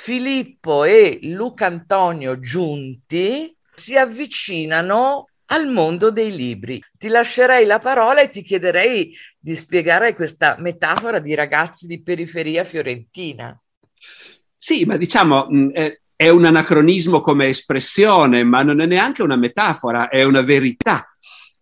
Filippo e Luca Antonio Giunti si avvicinano al mondo dei libri. Ti lascerei la parola e ti chiederei di spiegare questa metafora di ragazzi di periferia fiorentina. Sì, ma diciamo è, è un anacronismo come espressione, ma non è neanche una metafora, è una verità.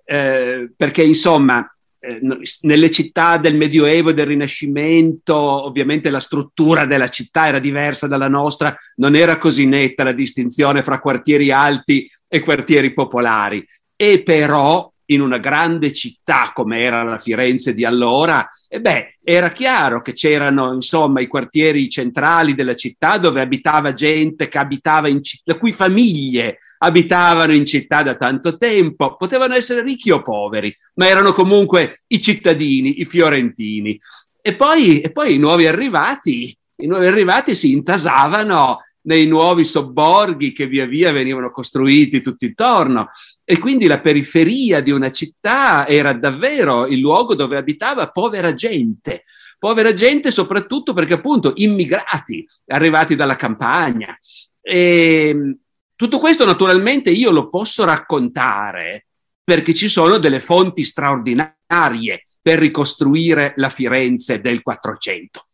Eh, perché insomma, eh, nelle città del Medioevo e del Rinascimento, ovviamente la struttura della città era diversa dalla nostra, non era così netta la distinzione fra quartieri alti e quartieri popolari. E però in una grande città come era la Firenze di allora, e beh, era chiaro che c'erano insomma i quartieri centrali della città dove abitava gente che abitava in città, le cui famiglie abitavano in città da tanto tempo, potevano essere ricchi o poveri, ma erano comunque i cittadini, i fiorentini. E poi, e poi i nuovi arrivati, i nuovi arrivati si intasavano nei nuovi sobborghi che via via venivano costruiti tutto intorno e quindi la periferia di una città era davvero il luogo dove abitava povera gente, povera gente soprattutto perché appunto immigrati arrivati dalla campagna. E tutto questo naturalmente io lo posso raccontare perché ci sono delle fonti straordinarie per ricostruire la Firenze del 400.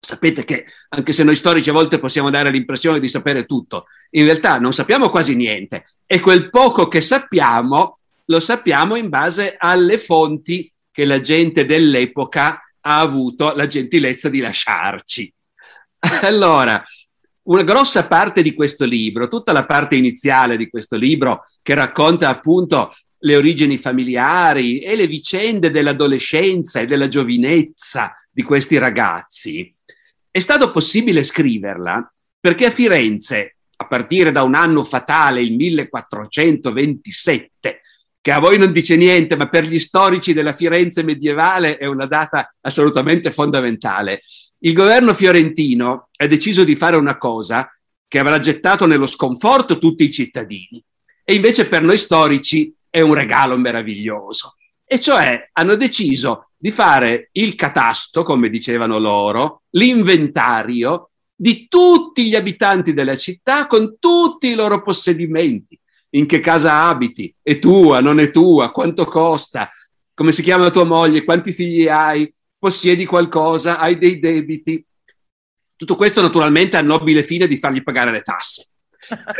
Sapete che anche se noi storici a volte possiamo dare l'impressione di sapere tutto, in realtà non sappiamo quasi niente e quel poco che sappiamo lo sappiamo in base alle fonti che la gente dell'epoca ha avuto la gentilezza di lasciarci. Allora, una grossa parte di questo libro, tutta la parte iniziale di questo libro che racconta appunto le origini familiari e le vicende dell'adolescenza e della giovinezza di questi ragazzi, è stato possibile scriverla perché a Firenze, a partire da un anno fatale, il 1427, che a voi non dice niente, ma per gli storici della Firenze medievale è una data assolutamente fondamentale, il governo fiorentino ha deciso di fare una cosa che avrà gettato nello sconforto tutti i cittadini e invece per noi storici è un regalo meraviglioso. E cioè hanno deciso di fare il catasto, come dicevano loro, l'inventario di tutti gli abitanti della città con tutti i loro possedimenti. In che casa abiti? È tua, non è tua? Quanto costa? Come si chiama tua moglie? Quanti figli hai? Possiedi qualcosa? Hai dei debiti? Tutto questo naturalmente a nobile fine di fargli pagare le tasse.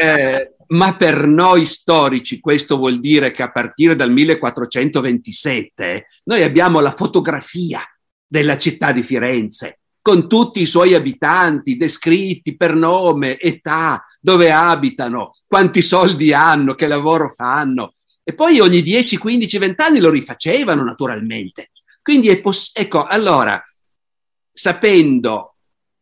Eh, ma per noi storici questo vuol dire che a partire dal 1427 noi abbiamo la fotografia della città di Firenze con tutti i suoi abitanti descritti per nome, età, dove abitano, quanti soldi hanno, che lavoro fanno. E poi ogni 10, 15, 20 anni lo rifacevano naturalmente. Quindi è poss- ecco, allora, sapendo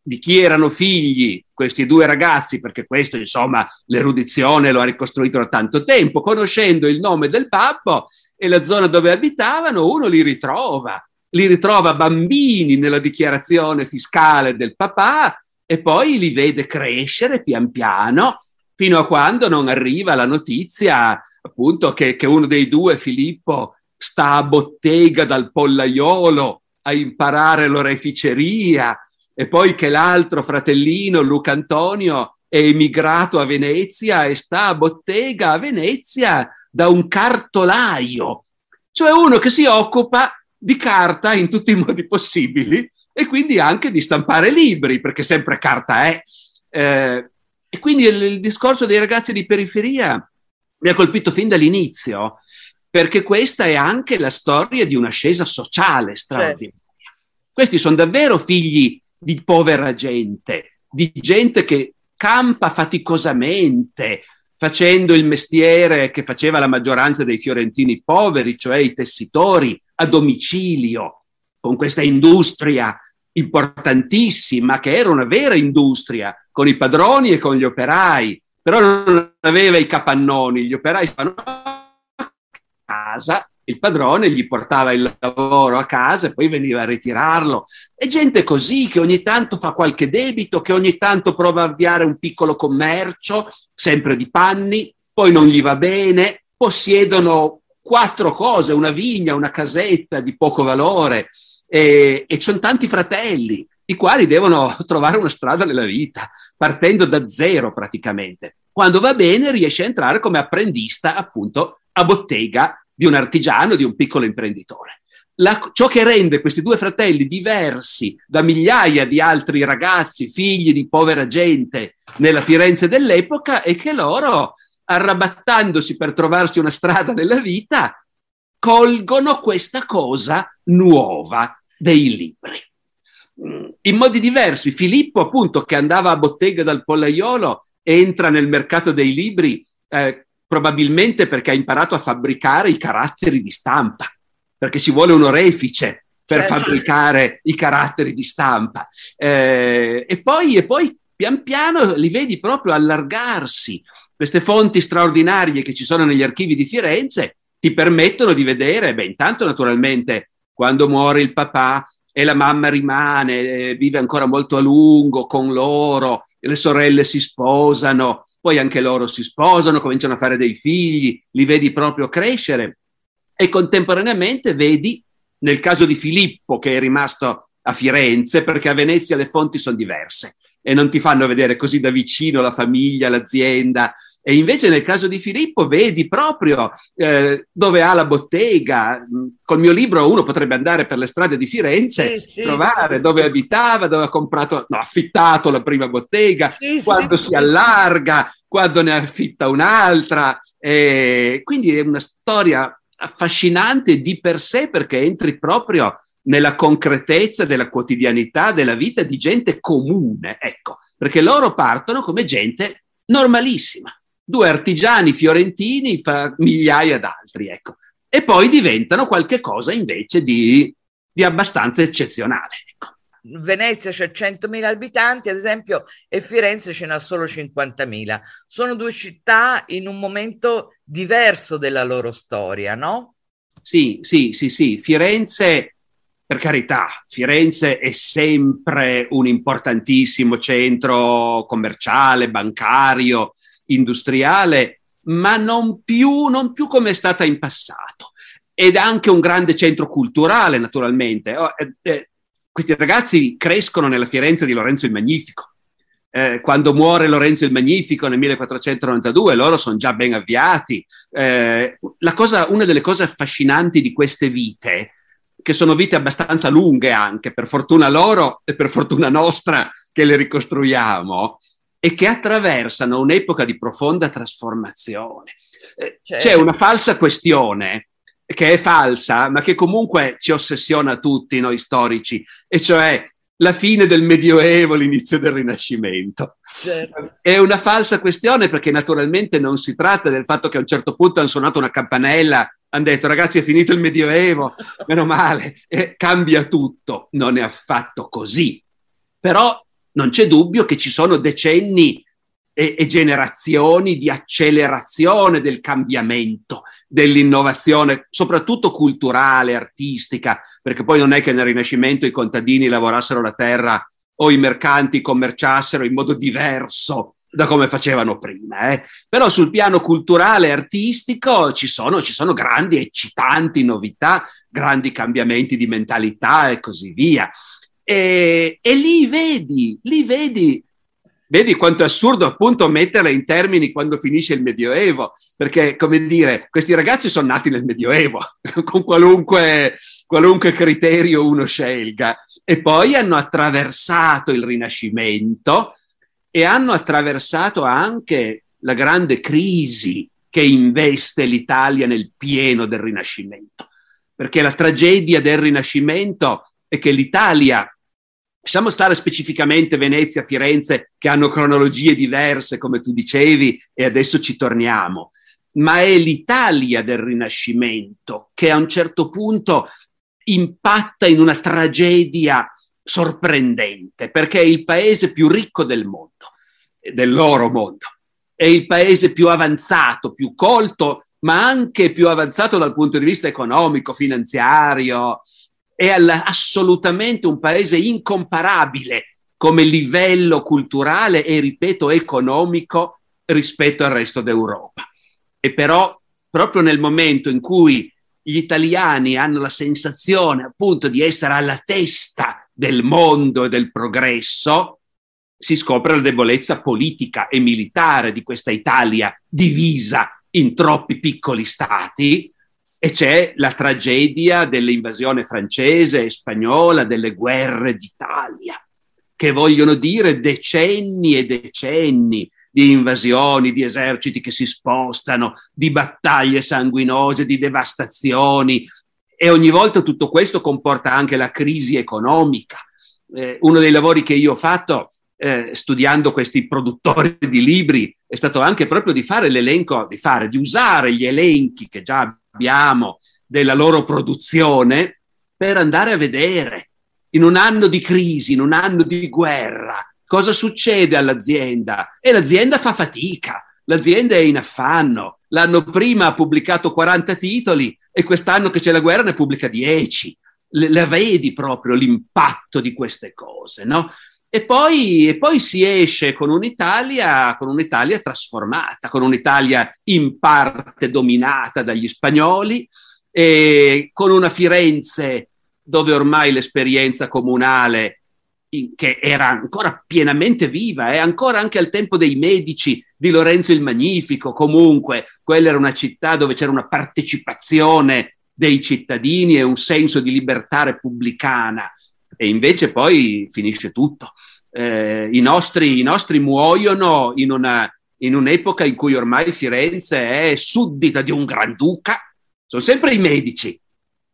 di chi erano figli questi due ragazzi, perché questo, insomma, l'erudizione lo ha ricostruito da tanto tempo, conoscendo il nome del babbo e la zona dove abitavano, uno li ritrova, li ritrova bambini nella dichiarazione fiscale del papà e poi li vede crescere pian piano fino a quando non arriva la notizia appunto che, che uno dei due, Filippo, sta a bottega dal pollaiolo a imparare l'oreficeria e poi che l'altro fratellino, Luca Antonio, è emigrato a Venezia e sta a bottega a Venezia da un cartolaio, cioè uno che si occupa di carta in tutti i modi possibili e quindi anche di stampare libri, perché sempre carta è. Eh, e quindi il, il discorso dei ragazzi di periferia mi ha colpito fin dall'inizio, perché questa è anche la storia di un'ascesa sociale straordinaria. Questi sono davvero figli di povera gente, di gente che campa faticosamente facendo il mestiere che faceva la maggioranza dei fiorentini poveri, cioè i tessitori, a domicilio, con questa industria importantissima, che era una vera industria, con i padroni e con gli operai, però non aveva i capannoni, gli operai vanno a casa, il padrone gli portava il lavoro a casa e poi veniva a ritirarlo. E gente così che ogni tanto fa qualche debito, che ogni tanto prova a avviare un piccolo commercio, sempre di panni, poi non gli va bene, possiedono quattro cose, una vigna, una casetta di poco valore e, e sono tanti fratelli i quali devono trovare una strada nella vita, partendo da zero praticamente. Quando va bene riesce a entrare come apprendista appunto a bottega di un artigiano, di un piccolo imprenditore. La, ciò che rende questi due fratelli diversi da migliaia di altri ragazzi, figli di povera gente nella Firenze dell'epoca, è che loro, arrabattandosi per trovarsi una strada nella vita, colgono questa cosa nuova dei libri in modi diversi. Filippo, appunto, che andava a bottega dal pollaiolo, entra nel mercato dei libri eh, probabilmente perché ha imparato a fabbricare i caratteri di stampa, perché ci vuole un orefice per certo. fabbricare i caratteri di stampa. Eh, e, poi, e poi pian piano li vedi proprio allargarsi. Queste fonti straordinarie che ci sono negli archivi di Firenze ti permettono di vedere, beh, intanto naturalmente quando muore il papà e la mamma rimane, eh, vive ancora molto a lungo con loro, le sorelle si sposano, poi anche loro si sposano, cominciano a fare dei figli, li vedi proprio crescere. E contemporaneamente vedi, nel caso di Filippo che è rimasto a Firenze, perché a Venezia le fonti sono diverse e non ti fanno vedere così da vicino la famiglia, l'azienda, e invece nel caso di Filippo vedi proprio eh, dove ha la bottega. Col mio libro uno potrebbe andare per le strade di Firenze, sì, trovare sì, dove abitava, dove ha comprato, no, affittato la prima bottega, sì, quando si allarga, quando ne affitta un'altra. E quindi è una storia affascinante di per sé perché entri proprio nella concretezza della quotidianità della vita di gente comune, ecco, perché loro partono come gente normalissima due artigiani fiorentini fra migliaia d'altri, ecco. E poi diventano qualche cosa invece di, di abbastanza eccezionale. Ecco. Venezia c'è 100.000 abitanti, ad esempio, e Firenze ce n'ha solo 50.000. Sono due città in un momento diverso della loro storia, no? Sì, sì, sì, sì. Firenze, per carità, Firenze è sempre un importantissimo centro commerciale, bancario, industriale, ma non più, non più come è stata in passato. Ed anche un grande centro culturale, naturalmente. Oh, eh, eh, questi ragazzi crescono nella Firenze di Lorenzo il Magnifico. Eh, quando muore Lorenzo il Magnifico nel 1492, loro sono già ben avviati. Eh, cosa, una delle cose affascinanti di queste vite, che sono vite abbastanza lunghe anche, per fortuna loro e per fortuna nostra che le ricostruiamo, e che attraversano un'epoca di profonda trasformazione. Eh, certo. C'è una falsa questione che è falsa, ma che comunque ci ossessiona tutti noi storici, e cioè la fine del Medioevo, l'inizio del Rinascimento. Certo. È una falsa questione perché naturalmente non si tratta del fatto che a un certo punto hanno suonato una campanella, hanno detto ragazzi è finito il Medioevo, meno male, e cambia tutto. Non è affatto così. Però non c'è dubbio che ci sono decenni e, e, generazioni di accelerazione del cambiamento, dell'innovazione, soprattutto culturale, artistica, perché poi non è che nel Rinascimento i contadini lavorassero la terra o i mercanti commerciassero in modo diverso da come facevano prima. Eh. Però sul piano culturale e artistico ci sono, ci sono grandi, eccitanti novità, grandi cambiamenti di mentalità e così via. E, e lì vedi, lì vedi. Vedi quanto è assurdo appunto metterla in termini quando finisce il Medioevo, perché come dire, questi ragazzi sono nati nel Medioevo, con qualunque, qualunque criterio uno scelga, e poi hanno attraversato il Rinascimento e hanno attraversato anche la grande crisi che investe l'Italia nel pieno del Rinascimento, perché la tragedia del Rinascimento è che l'Italia Lasciamo stare specificamente Venezia, Firenze, che hanno cronologie diverse, come tu dicevi, e adesso ci torniamo. Ma è l'Italia del Rinascimento che a un certo punto impatta in una tragedia sorprendente, perché è il paese più ricco del mondo. del loro mondo. È il paese più avanzato, più colto, ma anche più avanzato dal punto di vista economico, finanziario. È assolutamente un paese incomparabile come livello culturale e, ripeto, economico rispetto al resto d'Europa. E però, proprio nel momento in cui gli italiani hanno la sensazione appunto di essere alla testa del mondo e del progresso, si scopre la debolezza politica e militare di questa Italia divisa in troppi piccoli stati e c'è la tragedia dell'invasione francese e spagnola, delle guerre d'Italia, che vogliono dire decenni e decenni di invasioni, di eserciti che si spostano, di battaglie sanguinose, di devastazioni. E ogni volta tutto questo comporta anche la crisi economica. Eh, uno dei lavori che io ho fatto eh, studiando questi produttori di libri è stato anche proprio di fare l'elenco, di fare, di usare gli elenchi che già abbiamo della loro produzione per andare a vedere in un anno di crisi, in un anno di guerra, cosa succede all'azienda? E l'azienda fa fatica, l'azienda è in affanno. L'anno prima ha pubblicato 40 titoli e quest'anno che c'è la guerra ne pubblica 10. Le, la vedi proprio l'impatto di queste cose, no? E poi, e poi, si esce con un'Italia, con un'Italia trasformata, con un'Italia in parte dominata dagli spagnoli, con una Firenze dove ormai l'esperienza comunale che era ancora pienamente viva, eh? ancora anche al tempo dei Medici di Lorenzo il Magnifico, comunque quella era una città dove c'era una partecipazione dei cittadini e un senso di libertà repubblicana, e invece poi finisce tutto. Eh, i, nostri, i, nostri, muoiono in, una, in un'epoca in cui ormai Firenze è suddita di un granduca, sono sempre i Medici,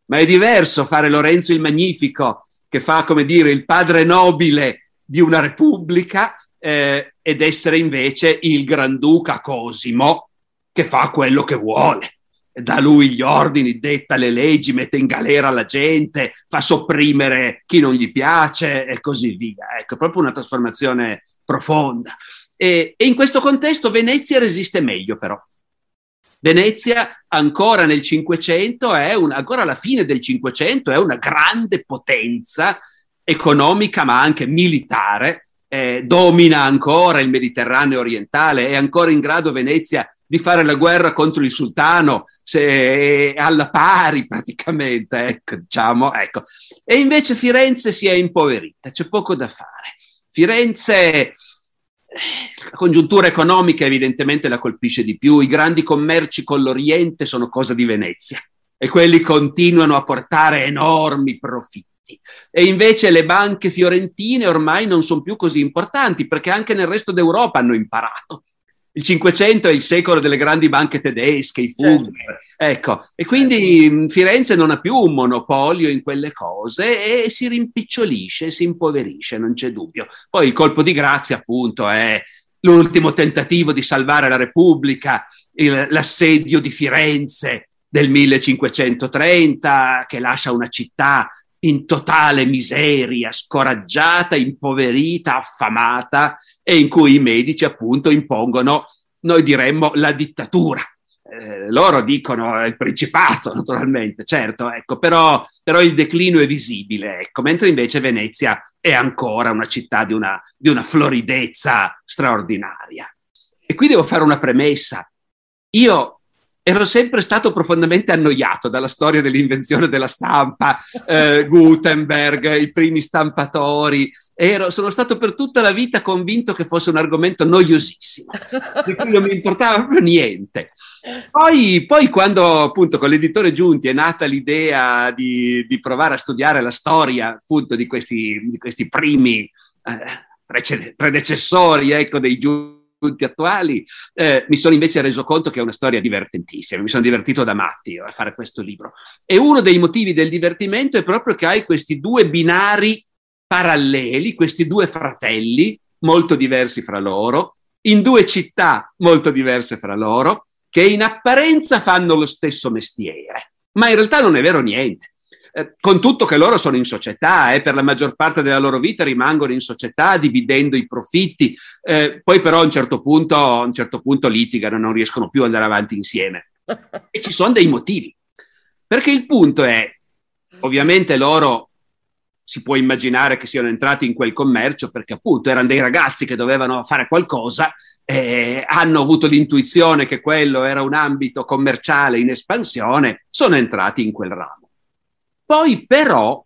ma è diverso fare Lorenzo il Magnifico che fa, come dire, il padre nobile di una repubblica eh, ed essere invece il Granduca Cosimo che fa quello che vuole. Da lui gli ordini, detta le leggi, mette in galera la gente, fa sopprimere chi non gli piace e così via. Ecco, proprio una trasformazione profonda. E, e in questo contesto Venezia resiste meglio però. Venezia ancora nel Cinquecento ancora alla fine del Cinquecento è una grande potenza economica ma anche militare, eh, domina ancora il Mediterraneo orientale, è ancora in grado Venezia di fare la guerra contro il sultano, se è alla pari praticamente, ecco, diciamo, ecco. E invece Firenze si è impoverita, c'è poco da fare. Firenze la congiuntura economica evidentemente la colpisce di più, i grandi commerci con l'Oriente sono cosa di Venezia e quelli continuano a portare enormi profitti. E invece le banche fiorentine ormai non sono più così importanti perché anche nel resto d'Europa hanno imparato il Cinquecento è il secolo delle grandi banche tedesche, i Fugger, certo. ecco, e quindi certo. Firenze non ha più un monopolio in quelle cose e si rimpicciolisce, si impoverisce, non c'è dubbio. Poi il colpo di grazia, appunto, è l'ultimo tentativo di salvare la Repubblica, il, l'assedio di Firenze del 1530, che lascia una città in totale miseria, scoraggiata, impoverita, affamata e in cui i medici appunto impongono, noi diremmo, la dittatura. Eh, loro dicono il principato, naturalmente, certo, ecco, però, però, il declino è visibile, ecco, mentre invece Venezia è ancora una città di una, di una floridezza straordinaria. E qui devo fare una premessa. Io ero sempre stato profondamente annoiato dalla storia dell'invenzione della stampa, eh, Gutenberg, i primi stampatori. Ero, sono stato per tutta la vita convinto che fosse un argomento noiosissimo, di cui non mi importava proprio niente. Poi, poi, quando appunto con l'editore Giunti è nata l'idea di, di provare a studiare la storia appunto di questi, di questi primi eh, predecessori ecco, dei Giunti, attuali, eh, mi sono invece reso conto che è una storia divertentissima, mi sono divertito da matti a fare questo libro. E uno dei motivi del divertimento è proprio che hai questi due binari paralleli, questi due fratelli molto diversi fra loro, in due città molto diverse fra loro, che in apparenza fanno lo stesso mestiere, ma in realtà non è vero niente. Eh, con tutto che loro sono in società, eh, per la maggior parte della loro vita rimangono in società dividendo i profitti, eh, poi però a un certo, punto, a un certo punto litigano, non riescono più ad andare avanti insieme. E ci sono dei motivi. Perché il punto è, ovviamente loro si può immaginare che siano entrati in quel commercio perché appunto erano dei ragazzi che dovevano fare qualcosa, eh, hanno avuto l'intuizione che quello era un ambito commerciale in espansione, sono entrati in quel ramo. Poi però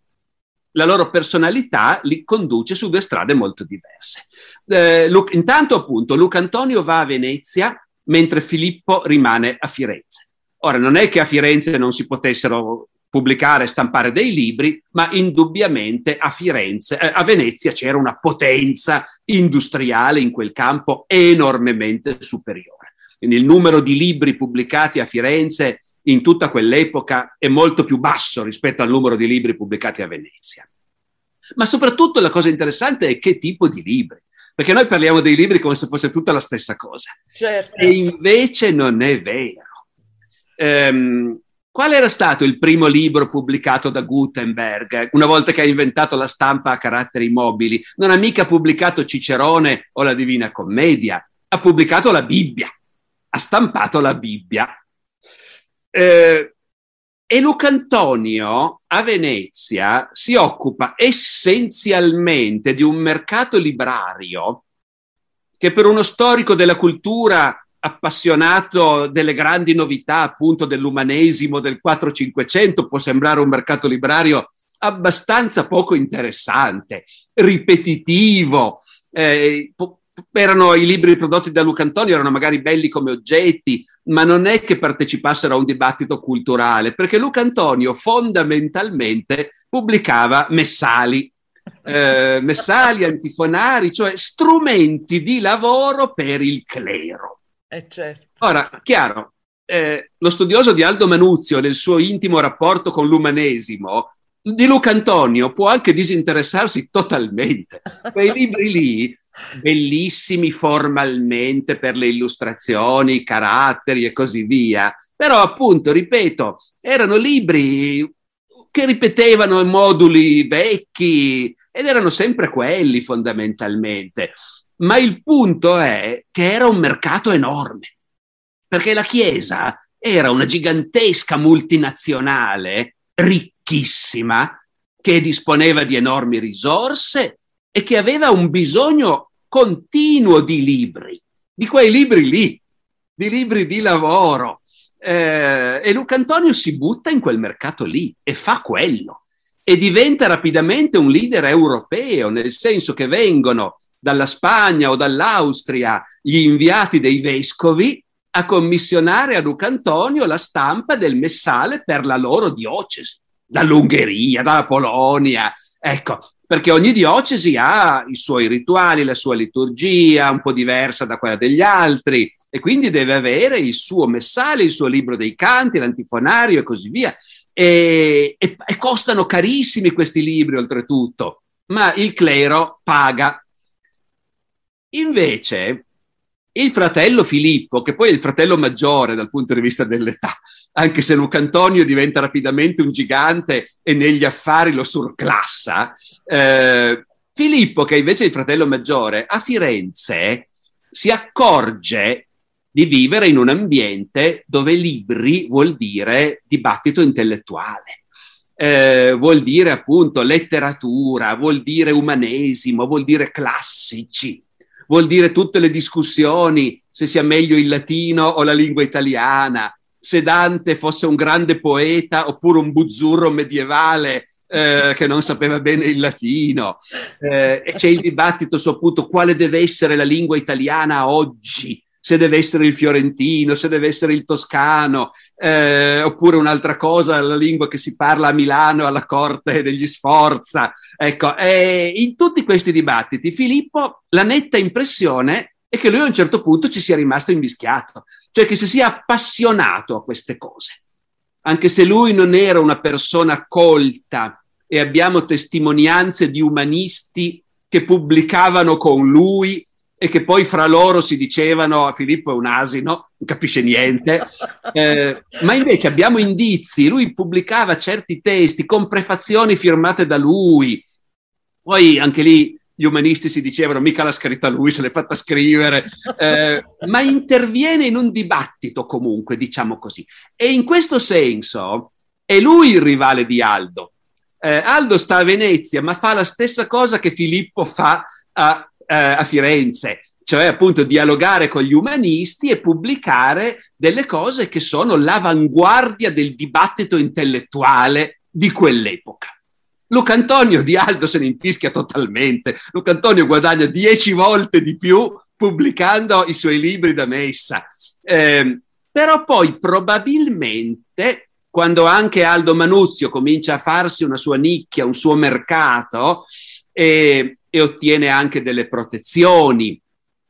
la loro personalità li conduce su due strade molto diverse. Eh, Lu- intanto appunto Luca Antonio va a Venezia mentre Filippo rimane a Firenze. Ora non è che a Firenze non si potessero pubblicare e stampare dei libri, ma indubbiamente a Firenze, eh, a Venezia c'era una potenza industriale in quel campo enormemente superiore. Quindi il numero di libri pubblicati a Firenze in tutta quell'epoca è molto più basso rispetto al numero di libri pubblicati a Venezia. Ma soprattutto la cosa interessante è che tipo di libri, perché noi parliamo dei libri come se fosse tutta la stessa cosa. Certo. E invece non è vero. Um, Qual era stato il primo libro pubblicato da Gutenberg una volta che ha inventato la stampa a caratteri mobili? Non ha mica pubblicato Cicerone o la Divina Commedia, ha pubblicato la Bibbia, ha stampato la Bibbia. Eh, e Luca Antonio a Venezia si occupa essenzialmente di un mercato librario che per uno storico della cultura appassionato delle grandi novità appunto dell'umanesimo del 4-500 può sembrare un mercato librario abbastanza poco interessante, ripetitivo. Eh, erano i libri prodotti da Luca Antonio, erano magari belli come oggetti, ma non è che partecipassero a un dibattito culturale, perché Luca Antonio fondamentalmente pubblicava messali, eh, messali antifonari, cioè strumenti di lavoro per il clero. Eh certo. Ora, chiaro, eh, lo studioso di Aldo Manuzio, nel suo intimo rapporto con l'umanesimo, di Luca Antonio può anche disinteressarsi totalmente. Quei libri lì, bellissimi formalmente per le illustrazioni, i caratteri e così via, però appunto, ripeto, erano libri che ripetevano moduli vecchi ed erano sempre quelli fondamentalmente. Ma il punto è che era un mercato enorme, perché la Chiesa era una gigantesca multinazionale ricchissima che disponeva di enormi risorse e che aveva un bisogno continuo di libri, di quei libri lì, di libri di lavoro. Eh, e Luca Antonio si butta in quel mercato lì e fa quello e diventa rapidamente un leader europeo, nel senso che vengono dalla Spagna o dall'Austria gli inviati dei vescovi a commissionare a Luca Antonio la stampa del messale per la loro diocesi, dall'Ungheria, dalla Polonia, ecco, perché ogni diocesi ha i suoi rituali, la sua liturgia, un po' diversa da quella degli altri, e quindi deve avere il suo messale, il suo libro dei canti, l'antifonario e così via. E, e, e costano carissimi questi libri, oltretutto, ma il clero paga Invece, il fratello Filippo, che poi è il fratello maggiore dal punto di vista dell'età, anche se Luca Antonio diventa rapidamente un gigante e negli affari lo surclassa, eh, Filippo, che invece è il fratello maggiore, a Firenze si accorge di vivere in un ambiente dove libri vuol dire dibattito intellettuale. Eh, vuol dire appunto letteratura, vuol dire umanesimo, vuol dire classici vuol dire tutte le discussioni se sia meglio il latino o la lingua italiana, se Dante fosse un grande poeta oppure un buzzurro medievale eh, che non sapeva bene il latino. Eh, e c'è il dibattito su appunto quale deve essere la lingua italiana oggi se deve essere il fiorentino, se deve essere il toscano, eh, oppure un'altra cosa, la lingua che si parla a Milano alla corte degli Sforza. Ecco, eh, in tutti questi dibattiti Filippo la netta impressione è che lui a un certo punto ci sia rimasto invischiato, cioè che si sia appassionato a queste cose. Anche se lui non era una persona colta e abbiamo testimonianze di umanisti che pubblicavano con lui e che poi fra loro si dicevano Filippo è un asino, non capisce niente, eh, ma invece abbiamo indizi, lui pubblicava certi testi con prefazioni firmate da lui, poi anche lì gli umanisti si dicevano mica l'ha scritta lui, se l'è fatta scrivere, eh, ma interviene in un dibattito comunque, diciamo così. E in questo senso è lui il rivale di Aldo. Eh, Aldo sta a Venezia, ma fa la stessa cosa che Filippo fa a, a Firenze, cioè appunto dialogare con gli umanisti e pubblicare delle cose che sono l'avanguardia del dibattito intellettuale di quell'epoca. Luca Antonio di Aldo se ne infischia totalmente. Luca Antonio guadagna dieci volte di più pubblicando i suoi libri da messa. Eh, però poi probabilmente quando anche Aldo Manuzio comincia a farsi una sua nicchia, un suo mercato e, e ottiene anche delle protezioni,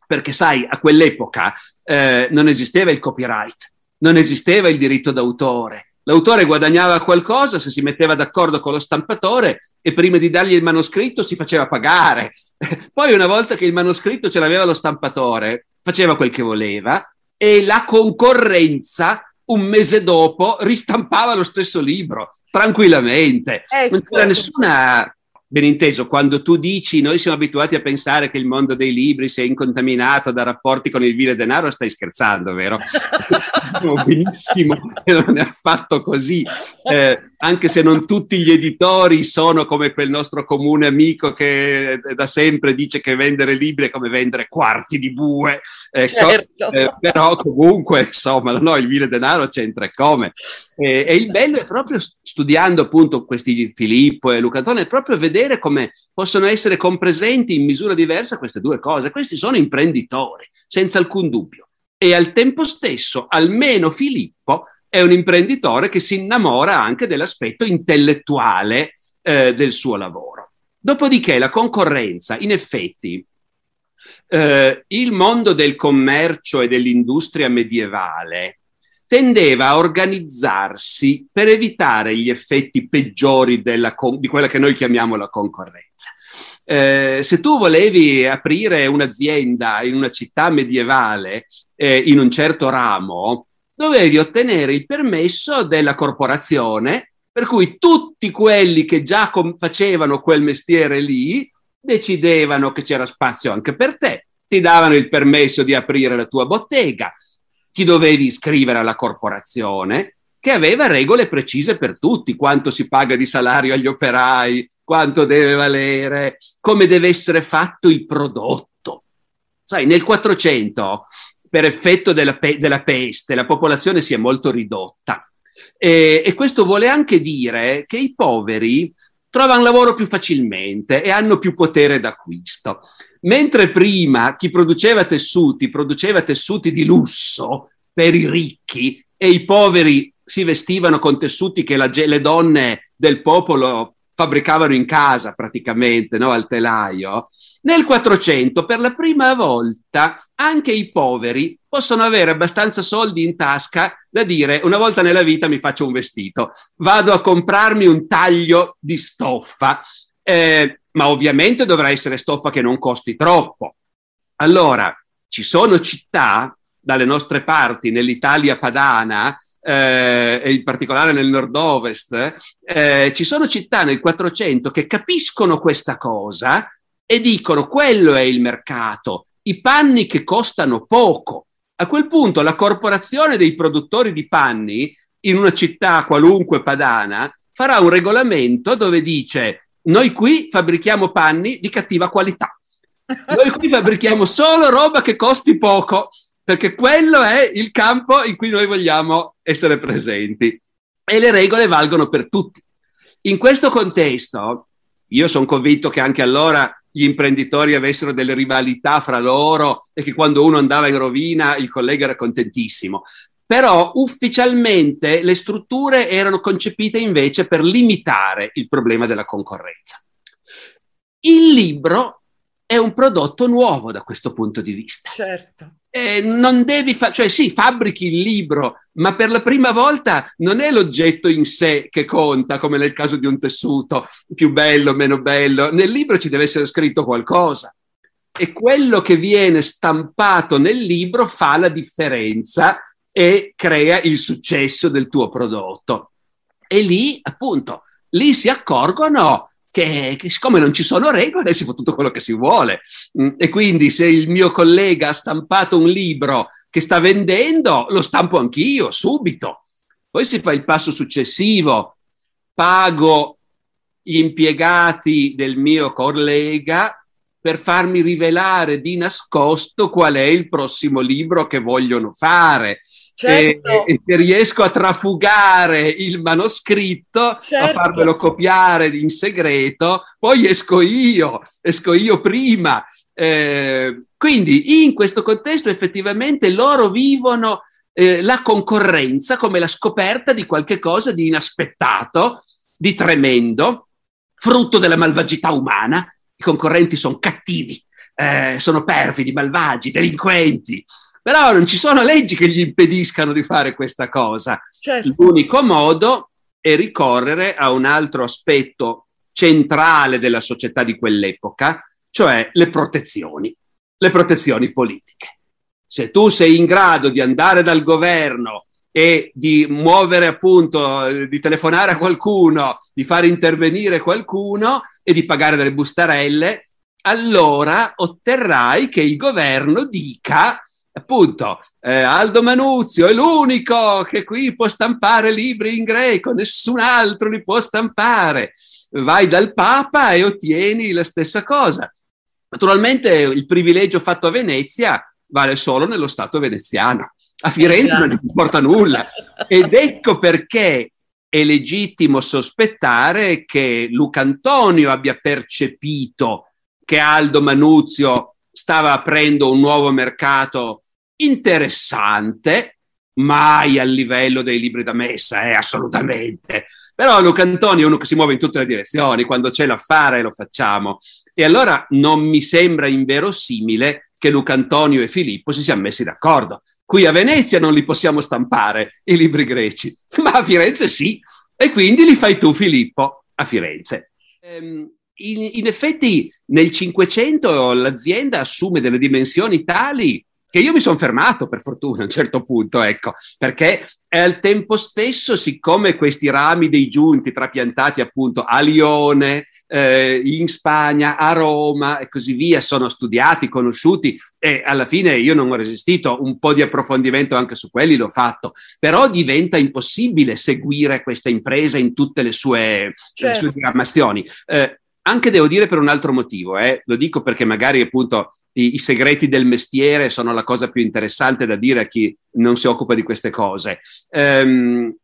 perché sai, a quell'epoca eh, non esisteva il copyright, non esisteva il diritto d'autore, L'autore guadagnava qualcosa se si metteva d'accordo con lo stampatore e prima di dargli il manoscritto si faceva pagare. Poi una volta che il manoscritto ce l'aveva lo stampatore, faceva quel che voleva e la concorrenza un mese dopo ristampava lo stesso libro tranquillamente. Ecco. Non c'era nessuna Ben inteso, quando tu dici noi siamo abituati a pensare che il mondo dei libri sia incontaminato da rapporti con il vile denaro, stai scherzando, vero? benissimo che non è affatto così. Eh, anche se non tutti gli editori sono come quel nostro comune amico che da sempre dice che vendere libri è come vendere quarti di bue, ecco, certo. eh, però comunque insomma no, il vile denaro c'entra e come. Eh, e il bello è proprio studiando appunto questi Filippo e Luca Antone, è proprio vedere come possono essere compresenti in misura diversa queste due cose. Questi sono imprenditori, senza alcun dubbio. E al tempo stesso, almeno Filippo è un imprenditore che si innamora anche dell'aspetto intellettuale eh, del suo lavoro. Dopodiché la concorrenza, in effetti, eh, il mondo del commercio e dell'industria medievale tendeva a organizzarsi per evitare gli effetti peggiori della, di quella che noi chiamiamo la concorrenza. Eh, se tu volevi aprire un'azienda in una città medievale eh, in un certo ramo, dovevi ottenere il permesso della corporazione, per cui tutti quelli che già com- facevano quel mestiere lì decidevano che c'era spazio anche per te, ti davano il permesso di aprire la tua bottega, ti dovevi iscrivere alla corporazione che aveva regole precise per tutti, quanto si paga di salario agli operai, quanto deve valere, come deve essere fatto il prodotto. Sai, nel 400 per effetto della, pe- della peste la popolazione si è molto ridotta. E, e, questo vuole anche dire che i poveri trovano lavoro più facilmente e hanno più potere d'acquisto. Mentre prima chi produceva tessuti produceva tessuti di lusso per i ricchi e i poveri si vestivano con tessuti che la, le donne del popolo fabbricavano in casa praticamente, no? al telaio, nel 400, per la prima volta, anche i poveri possono avere abbastanza soldi in tasca da dire una volta nella vita mi faccio un vestito, vado a comprarmi un taglio di stoffa, eh, ma ovviamente dovrà essere stoffa che non costi troppo. Allora, ci sono città dalle nostre parti, nell'Italia padana, eh, e in particolare nel nord-ovest, eh, ci sono città nel 400 che capiscono questa cosa e dicono quello è il mercato, i panni che costano poco. A quel punto la corporazione dei produttori di panni in una città qualunque padana farà un regolamento dove dice noi qui fabbrichiamo panni di cattiva qualità. Noi qui fabbrichiamo solo roba che costi poco, perché quello è il campo in cui noi vogliamo essere presenti. E le regole valgono per tutti. In questo contesto, io sono convinto che anche allora gli imprenditori avessero delle rivalità fra loro e che quando uno andava in rovina il collega era contentissimo. Però ufficialmente le strutture erano concepite invece per limitare il problema della concorrenza. Il libro è un prodotto nuovo da questo punto di vista. Certo eh, non devi fare, cioè sì, fabbrichi il libro, ma per la prima volta non è l'oggetto in sé che conta, come nel caso di un tessuto, più bello, meno bello. Nel libro ci deve essere scritto qualcosa. e quello che viene stampato nel libro fa la differenza e crea il successo del tuo prodotto. E lì, appunto, lì si accorgono che, che, siccome non ci sono regole si fa tutto quello che si vuole. Mm, e quindi se il mio collega ha stampato un libro che sta vendendo lo stampo anch'io subito. Poi si fa il passo successivo. Pago gli impiegati del mio collega per farmi rivelare di nascosto qual è il prossimo libro che vogliono fare certo. e, e, riesco a trafugare il manoscritto, certo. a farmelo copiare in segreto, poi esco io, esco io prima. Eh, quindi in questo contesto effettivamente loro vivono eh, la concorrenza come la scoperta di qualche cosa di inaspettato, di tremendo, frutto della malvagità umana. I concorrenti sono cattivi, eh, sono perfidi, malvagi, delinquenti. Però non ci sono leggi che gli impediscano di fare questa cosa. Certo. L'unico modo è ricorrere a un altro aspetto centrale della società di quell'epoca, cioè le protezioni, le protezioni politiche. Se tu sei in grado di andare dal governo e di muovere appunto, di telefonare a qualcuno, di far intervenire qualcuno e di pagare delle bustarelle, allora otterrai che il governo dica appunto eh, Aldo Manuzio è l'unico che qui può stampare libri in greco, nessun altro li può stampare. Vai dal Papa e ottieni la stessa cosa. Naturalmente il privilegio fatto a Venezia vale solo nello Stato veneziano. A Firenze non gli importa nulla. Ed ecco perché è legittimo sospettare che Luca Antonio abbia percepito che Aldo Manuzio stava aprendo un nuovo mercato interessante, mai al livello dei libri da messa, eh, assolutamente. Però Luca Antonio è uno che si muove in tutte le direzioni, quando c'è l'affare lo facciamo. E allora non mi sembra inverosimile che Luca Antonio e Filippo si siano messi d'accordo. Qui a Venezia non li possiamo stampare, i libri greci, ma a Firenze sì. E quindi li fai tu, Filippo, a Firenze. Ehm, in, in effetti nel Cinquecento l'azienda assume delle dimensioni tali che io mi sono fermato per fortuna a un certo punto, ecco, perché al tempo stesso, siccome questi rami dei giunti trapiantati appunto a Lione, eh, in Spagna, a Roma e così via, sono studiati, conosciuti e alla fine io non ho resistito, un po' di approfondimento anche su quelli l'ho fatto, però diventa impossibile seguire questa impresa in tutte le sue, certo. le sue certo. diramazioni. Eh, anche devo dire per un altro motivo, eh, lo dico perché magari appunto i, i, segreti del mestiere sono la cosa più interessante da dire a chi non si occupa di queste cose. Um,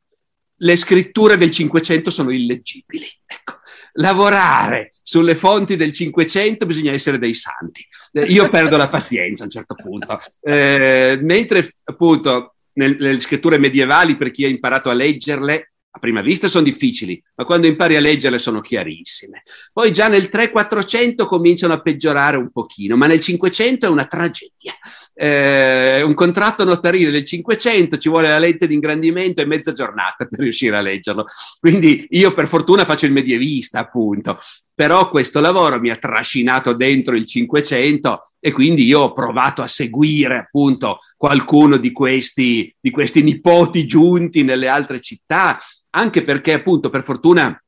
le scritture del Cinquecento sono illeggibili. Ecco, lavorare sulle fonti del Cinquecento bisogna essere dei santi. Io perdo la pazienza a un certo punto. Eh, mentre appunto nel, nelle scritture medievali, per chi ha imparato a leggerle, a prima vista sono difficili, ma quando impari a leggerle sono chiarissime. Poi già nel 300-400 cominciano a peggiorare un pochino, ma nel 500 è una tragedia. Eh, un contratto notarile del 500 ci vuole la lente di ingrandimento e mezza giornata per riuscire a leggerlo. Quindi io per fortuna faccio il medievista, appunto, però questo lavoro mi ha trascinato dentro il 500 e quindi io ho provato a seguire appunto qualcuno di questi, di questi nipoti giunti nelle altre città anche perché appunto per fortuna,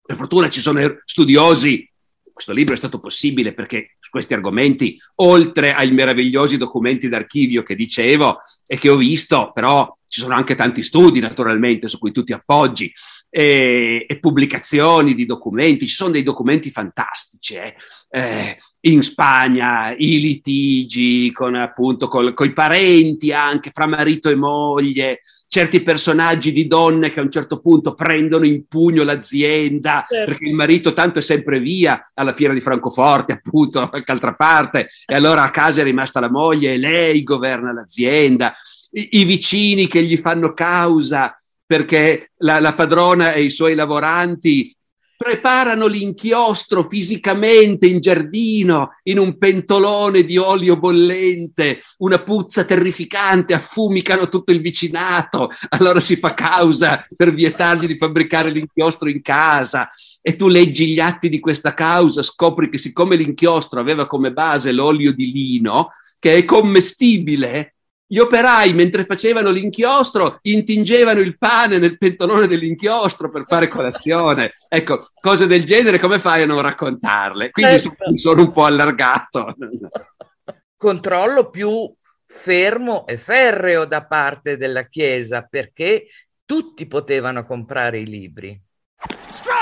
per fortuna ci sono studiosi, questo libro è stato possibile perché su questi argomenti, oltre ai meravigliosi documenti d'archivio che dicevo e che ho visto, però ci sono anche tanti studi naturalmente su cui tu ti appoggi e, e pubblicazioni di documenti, ci sono dei documenti fantastici eh? Eh, in Spagna, i litigi con appunto con i parenti anche fra marito e moglie, certi personaggi di donne che a un certo punto prendono in pugno l'azienda certo. perché il marito tanto è sempre via alla fiera di Francoforte, appunto, da qualche altra parte, e allora a casa è rimasta la moglie e lei governa l'azienda. I, i vicini che gli fanno causa perché la, la padrona e i suoi lavoranti preparano l'inchiostro fisicamente in giardino, in un pentolone di olio bollente, una puzza terrificante, affumicano tutto il vicinato, allora si fa causa per vietargli di fabbricare l'inchiostro in casa. E tu leggi gli atti di questa causa, scopri che siccome l'inchiostro aveva come base l'olio di lino, che è commestibile, gli operai, mentre facevano l'inchiostro, intingevano il pane nel pentolone dell'inchiostro per fare colazione. Ecco, cose del genere, come fai a non raccontarle? Quindi certo. sono un po' allargato. Controllo più fermo e ferreo da parte della Chiesa, perché tutti potevano comprare i libri. Strike!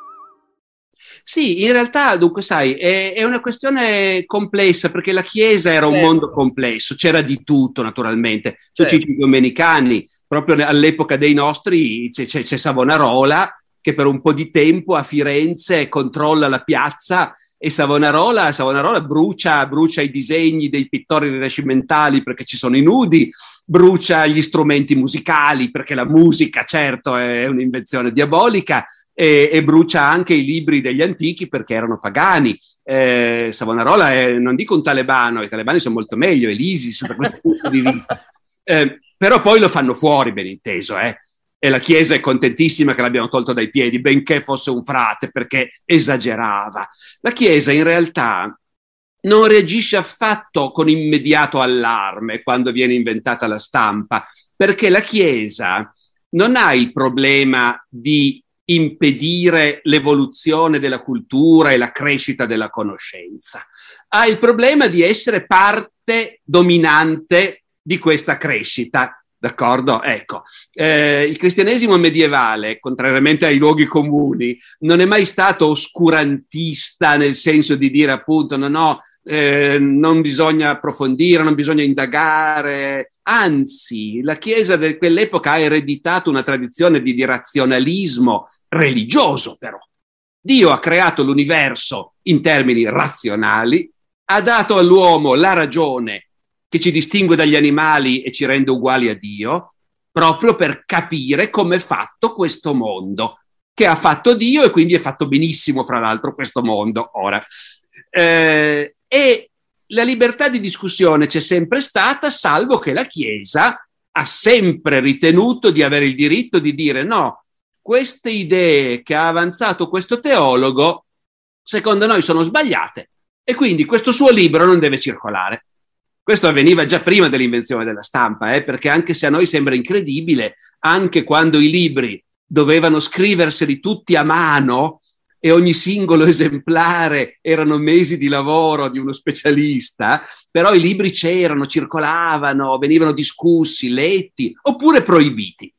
Sì, in realtà, dunque, sai, è, è, una questione complessa perché la Chiesa era un certo. mondo complesso, c'era di tutto naturalmente. Sono certo. i domenicani, proprio all'epoca dei nostri c'è, c'è, c'è Savonarola che per un po' di tempo a Firenze controlla la piazza e Savonarola, Savonarola brucia, brucia, i disegni dei pittori rinascimentali perché ci sono i nudi, brucia gli strumenti musicali perché la musica certo è un'invenzione diabolica e, e brucia anche i libri degli antichi perché erano pagani. Eh, Savonarola è, non dico un talebano, i talebani sono molto meglio, è l'ISIS da questo punto di vista, eh, però poi lo fanno fuori, ben inteso, eh e la Chiesa è contentissima che l'abbiano tolto dai piedi, benché fosse un frate, perché esagerava. La Chiesa in realtà non reagisce affatto con immediato allarme quando viene inventata la stampa, perché la Chiesa non ha il problema di impedire l'evoluzione della cultura e la crescita della conoscenza. Ha il problema di essere parte dominante di questa crescita D'accordo? Ecco, eh, il cristianesimo medievale, contrariamente ai luoghi comuni, non è mai stato oscurantista nel senso di dire appunto no, no, eh, non bisogna approfondire, non bisogna indagare. Anzi, la Chiesa di quell'epoca ha ereditato una tradizione di, di razionalismo religioso, però. Dio ha creato l'universo in termini razionali, ha dato all'uomo la ragione che ci distingue dagli animali e ci rende uguali a Dio, proprio per capire come è fatto questo mondo, che ha fatto Dio e quindi è fatto benissimo, fra l'altro, questo mondo ora. Eh, e la libertà di discussione c'è sempre stata, salvo che la Chiesa ha sempre ritenuto di avere il diritto di dire no, queste idee che ha avanzato questo teologo, secondo noi sono sbagliate e quindi questo suo libro non deve circolare. Questo avveniva già prima dell'invenzione della stampa, eh, perché anche se a noi sembra incredibile, anche quando i libri dovevano scriverseli tutti a mano e ogni singolo esemplare erano mesi di lavoro di uno specialista, però i libri c'erano, circolavano, venivano discussi, letti oppure proibiti.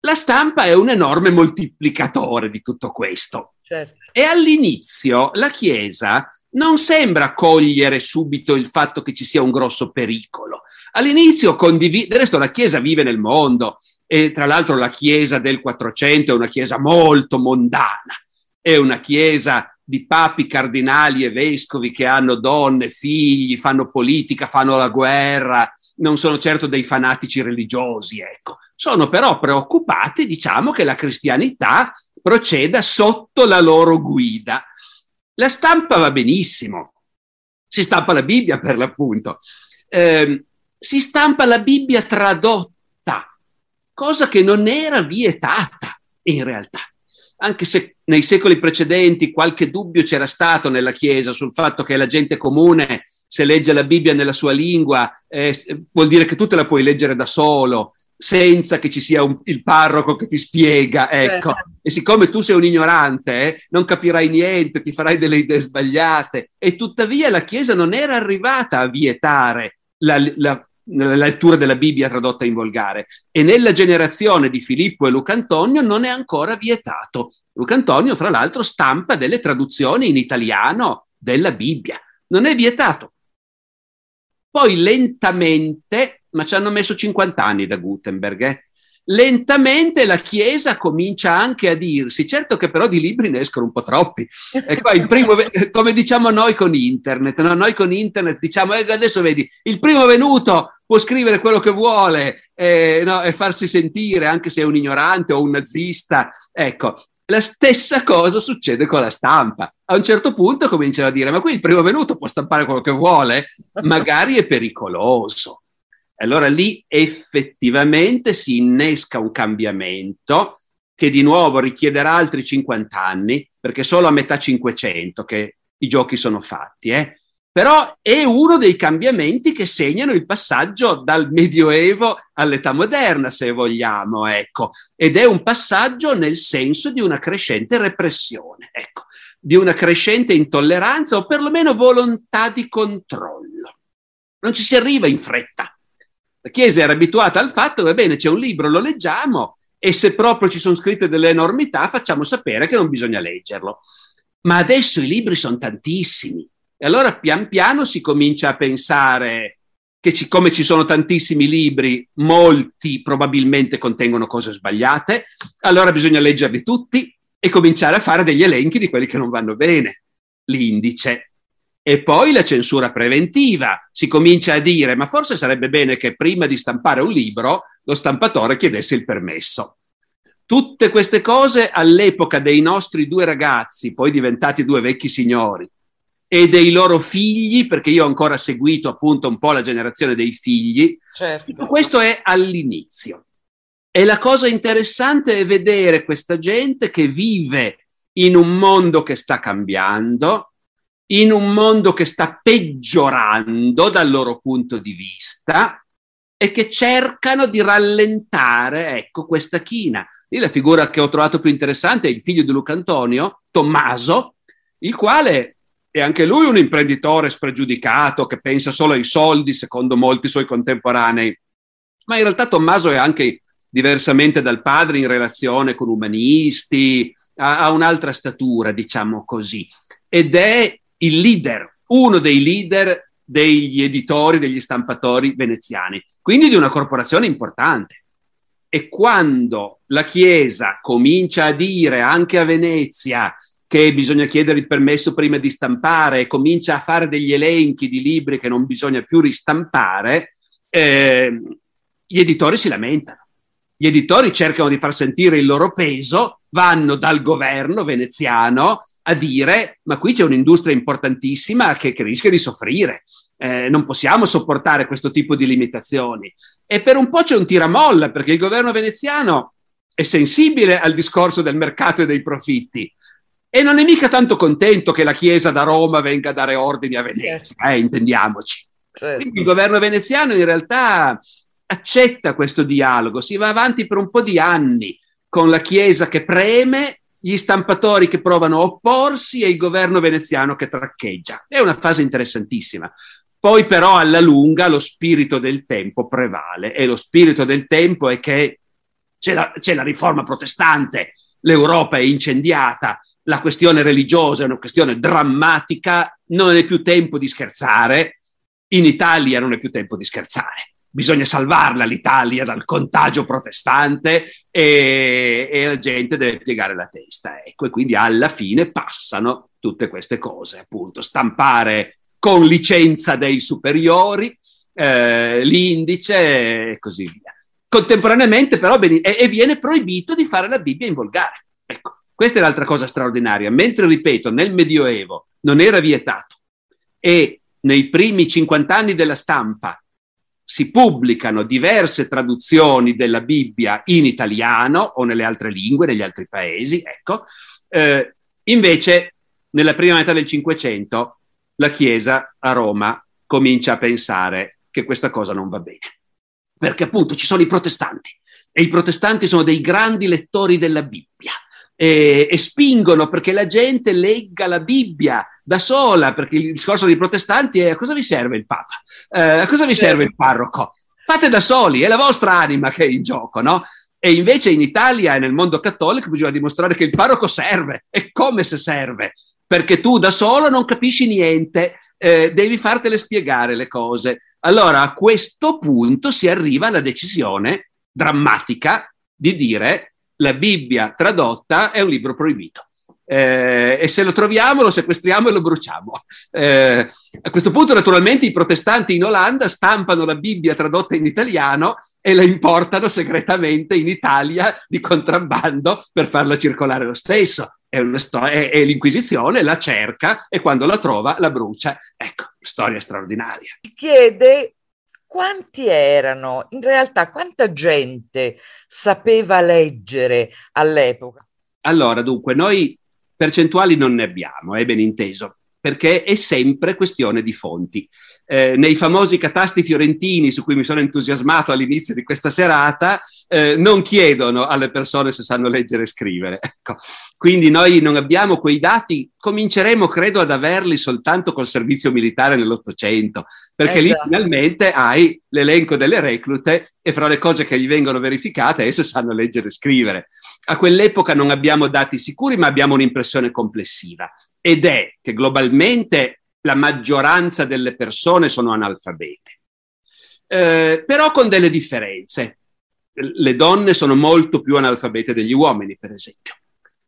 La stampa è un enorme moltiplicatore di tutto questo. Certo. E all'inizio la Chiesa non sembra cogliere subito il fatto che ci sia un grosso pericolo. All'inizio condivide, del resto la Chiesa vive nel mondo e tra l'altro la Chiesa del 400 è una Chiesa molto mondana, è una Chiesa di papi, cardinali e vescovi che hanno donne, figli, fanno politica, fanno la guerra, non sono certo dei fanatici religiosi, ecco. Sono però preoccupati, diciamo, che la cristianità proceda sotto la loro guida la stampa va benissimo, si stampa la Bibbia per l'appunto, eh, si stampa la Bibbia tradotta, cosa che non era vietata in realtà, anche se nei secoli precedenti qualche dubbio c'era stato nella Chiesa sul fatto che la gente comune, se legge la Bibbia nella sua lingua, eh, vuol dire che tu te la puoi leggere da solo, senza che ci sia un, il parroco che ti spiega, ecco. Eh. E siccome tu sei un ignorante, eh, non capirai niente, ti farai delle idee sbagliate. E tuttavia la Chiesa non era arrivata a vietare la, la, nella lettura della Bibbia tradotta in volgare. E nella generazione di Filippo e Lucantonio non è ancora vietato. Lucantonio, fra l'altro, stampa delle traduzioni in italiano della Bibbia. Non è vietato. Poi lentamente, ma ci hanno messo 50 anni da Gutenberg, eh? lentamente la Chiesa comincia anche a dirsi, certo che però di libri ne escono un po' troppi. E qua il primo, come diciamo noi con internet, no? noi con internet diciamo, eh, adesso vedi, il primo venuto può scrivere quello che vuole eh, no? e farsi sentire, anche se è un ignorante o un nazista. Ecco, la stessa cosa succede con la stampa. A un certo punto cominciano a dire: Ma qui il primo venuto può stampare quello che vuole, magari è pericoloso. Allora lì effettivamente si innesca un cambiamento che di nuovo richiederà altri 50 anni, perché solo a metà 500 che i giochi sono fatti. Eh? Però è uno dei cambiamenti che segnano il passaggio dal Medioevo all'età moderna, se vogliamo, ecco. Ed è un passaggio nel senso di una crescente repressione, ecco, di una crescente intolleranza o perlomeno volontà di controllo. Non ci si arriva in fretta. La Chiesa era abituata al fatto, va bene, c'è un libro, lo leggiamo e se proprio ci sono scritte delle enormità facciamo sapere che non bisogna leggerlo. Ma adesso i libri sono tantissimi e allora pian piano si comincia a pensare che ci, come ci sono tantissimi libri, molti probabilmente contengono cose sbagliate, allora bisogna leggerli tutti e cominciare a fare degli elenchi di quelli che non vanno bene. L'indice. E poi la censura preventiva. Si comincia a dire, ma forse sarebbe bene che prima di stampare un libro lo stampatore chiedesse il permesso. Tutte queste cose all'epoca dei nostri due ragazzi, poi diventati due vecchi signori, e dei loro figli, perché io ho ancora seguito appunto un po' la generazione dei figli. Certo. Tutto questo è all'inizio. E la cosa interessante è vedere questa gente che vive in un mondo che sta cambiando, in un mondo che sta peggiorando dal loro punto di vista e che cercano di rallentare, ecco, questa china. Lì la figura che ho trovato più interessante è il figlio di Luca Antonio, Tommaso, il quale e anche lui un imprenditore spregiudicato che pensa solo ai soldi, secondo molti suoi contemporanei. Ma in realtà Tommaso è anche diversamente dal padre in relazione con umanisti, ha, ha un'altra statura, diciamo così, ed è il leader, uno dei leader degli editori, degli stampatori veneziani, quindi di una corporazione importante. E quando la Chiesa comincia a dire anche a Venezia che bisogna chiedere il permesso prima di stampare e comincia a fare degli elenchi di libri che non bisogna più ristampare, eh, gli editori si lamentano. Gli editori cercano di far sentire il loro peso, vanno dal governo veneziano a dire ma qui c'è un'industria importantissima che, che rischia di soffrire. Eh, non possiamo sopportare questo tipo di limitazioni. E per un po' c'è un tiramolla perché il governo veneziano è sensibile al discorso del mercato e dei profitti, e non è mica tanto contento che la Chiesa da Roma venga a dare ordini a Venezia, certo. eh, intendiamoci. Certo. Quindi il governo veneziano in realtà accetta questo dialogo, si va avanti per un po' di anni con la Chiesa che preme, gli stampatori che provano a opporsi e il governo veneziano che traccheggia. È una fase interessantissima. Poi però alla lunga lo spirito del tempo prevale e lo spirito del tempo è che c'è la, c'è la riforma protestante, l'Europa è incendiata, la questione religiosa è una questione drammatica, non è più tempo di scherzare, in Italia non è più tempo di scherzare. Bisogna salvarla l'Italia dal contagio protestante e, e la gente deve piegare la testa. Ecco, e quindi alla fine passano tutte queste cose, appunto, stampare con licenza dei superiori eh, l'indice e così via. Contemporaneamente però e, e viene proibito di fare la Bibbia in volgare. Ecco, questa è l'altra cosa straordinaria. Mentre, ripeto, nel Medioevo non era vietato e nei primi 50 anni della stampa si pubblicano diverse traduzioni della Bibbia in italiano o nelle altre lingue, negli altri paesi, ecco, eh, invece nella prima metà del Cinquecento la Chiesa a Roma comincia a pensare che questa cosa non va bene, perché appunto ci sono i protestanti e i protestanti sono dei grandi lettori della Bibbia e, e, spingono perché la gente legga la Bibbia da sola, perché il discorso dei protestanti è a cosa vi serve il Papa? Eh, a cosa vi serve il parroco? Fate da soli, è la vostra anima che è in gioco, no? E invece in Italia e nel mondo cattolico bisogna dimostrare che il parroco serve, e come se serve, perché tu da solo non capisci niente, eh, devi fartele spiegare le cose. Allora a questo punto si arriva alla decisione drammatica di dire la Bibbia tradotta è un libro proibito. Eh, e se lo troviamo lo sequestriamo e lo bruciamo. Eh, a questo punto naturalmente i protestanti in Olanda stampano la Bibbia tradotta in italiano e la importano segretamente in Italia di contrabbando per farla circolare lo stesso. È, sto- è, è l'Inquisizione, la cerca e quando la trova la brucia. Ecco, storia straordinaria. Chiede quanti erano, in realtà quanta gente sapeva leggere all'epoca? Allora, dunque, noi percentuali non ne abbiamo, è ben inteso, perché è sempre questione di fonti. Eh, nei famosi catasti fiorentini su cui mi sono entusiasmato all'inizio di questa serata, eh, non chiedono alle persone se sanno leggere e scrivere. Ecco. Quindi noi non abbiamo quei dati, cominceremo credo ad averli soltanto col servizio militare nell'Ottocento, perché esatto. lì finalmente hai l'elenco delle reclute e fra le cose che gli vengono verificate esse sanno leggere e scrivere. A quell'epoca non abbiamo dati sicuri, ma abbiamo un'impressione complessiva ed è che globalmente la maggioranza delle persone sono analfabete, eh, però con delle differenze. Le donne sono molto più analfabete degli uomini, per esempio,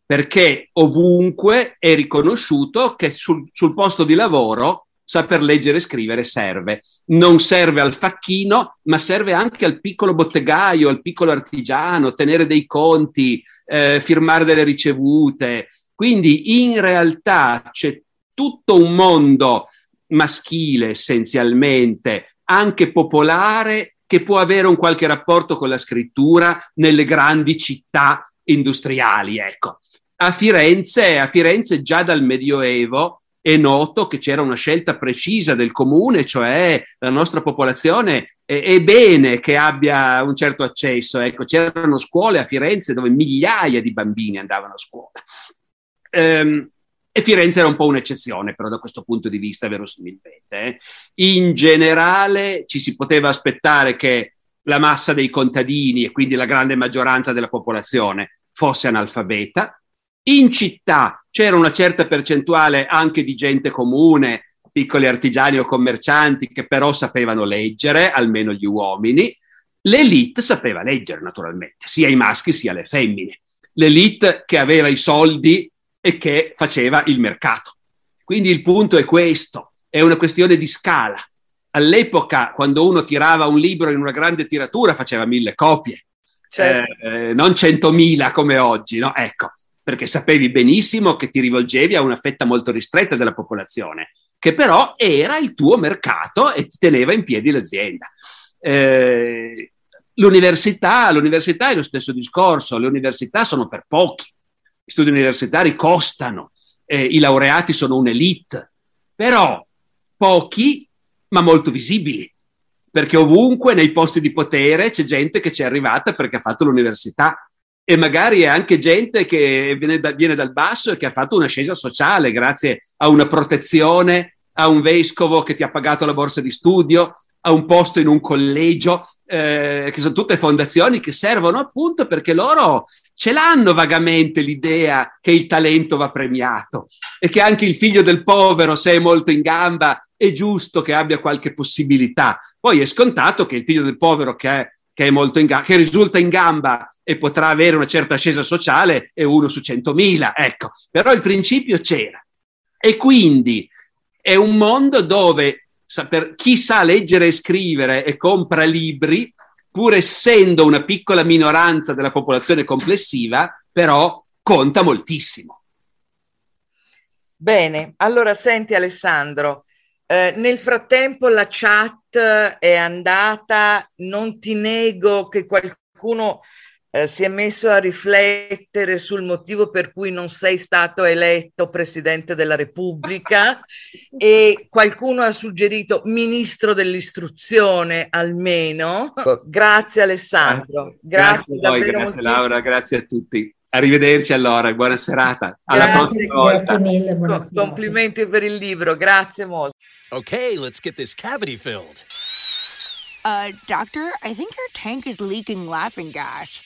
perché ovunque è riconosciuto che sul, sul posto di lavoro saper leggere e scrivere serve. Non serve al facchino, ma serve anche al piccolo bottegaio, al piccolo artigiano, tenere dei conti, eh, firmare delle ricevute. Quindi in realtà c'è tutto un mondo maschile essenzialmente, anche popolare, che può avere un qualche rapporto con la scrittura nelle grandi città industriali. Ecco. A Firenze, a Firenze già dal Medioevo è noto che c'era una scelta precisa del comune, cioè la nostra popolazione è, è bene che abbia un certo accesso. Ecco, c'erano scuole a Firenze dove migliaia di bambini andavano a scuola. Ehm, e Firenze era un po' un'eccezione, però da questo punto di vista, verosimilmente. Eh. In generale ci si poteva aspettare che la massa dei contadini e quindi la grande maggioranza della popolazione fosse analfabeta. In città c'era una certa percentuale anche di gente comune, piccoli artigiani o commercianti che però sapevano leggere, almeno gli uomini. L'elite sapeva leggere, naturalmente, sia i maschi sia le femmine. L'elite che aveva i soldi e che faceva il mercato. Quindi il punto è questo, è una questione di scala. All'epoca, quando uno tirava un libro in una grande tiratura, faceva mille copie, certo. eh, non centomila come oggi, no? Ecco, perché sapevi benissimo che ti rivolgevi a una fetta molto ristretta della popolazione, che però era il tuo mercato e ti teneva in piedi l'azienda. Eh, l'università, l'università è lo stesso discorso, le università sono per pochi, gli studi universitari costano, eh, i laureati sono un'elite, però pochi ma molto visibili, perché ovunque nei posti di potere c'è gente che ci è arrivata perché ha fatto l'università e magari è anche gente che viene, da, viene dal basso e che ha fatto un'ascesa sociale grazie a una protezione, a un vescovo che ti ha pagato la borsa di studio, a un posto in un collegio, eh, che sono tutte fondazioni che servono appunto perché loro ce l'hanno vagamente l'idea che il talento va premiato e che anche il figlio del povero, se è molto in gamba, è giusto che abbia qualche possibilità. Poi è scontato che il figlio del povero che, è, che, gamba, che risulta in gamba e potrà avere una certa ascesa sociale è uno su centomila, ecco. Però il principio c'era. E quindi è un mondo dove per chi sa leggere e scrivere e compra libri, pur essendo una piccola minoranza della popolazione complessiva, però conta moltissimo. Bene, allora senti Alessandro, eh, nel frattempo la chat è andata, non ti nego che qualcuno eh, si è messo a riflettere sul motivo per cui non sei stato eletto Presidente della Repubblica e qualcuno ha suggerito Ministro dell'Istruzione almeno. Grazie Alessandro. Grazie, grazie a voi, grazie Laura, grazie a tutti. Arrivederci allora, buona serata. Alla Grazie, prossima volta. Mille. Complimenti per il libro, grazie molto. Okay, let's get this cavity filled. Uh, doctor, I think your tank is leaking laughing gas.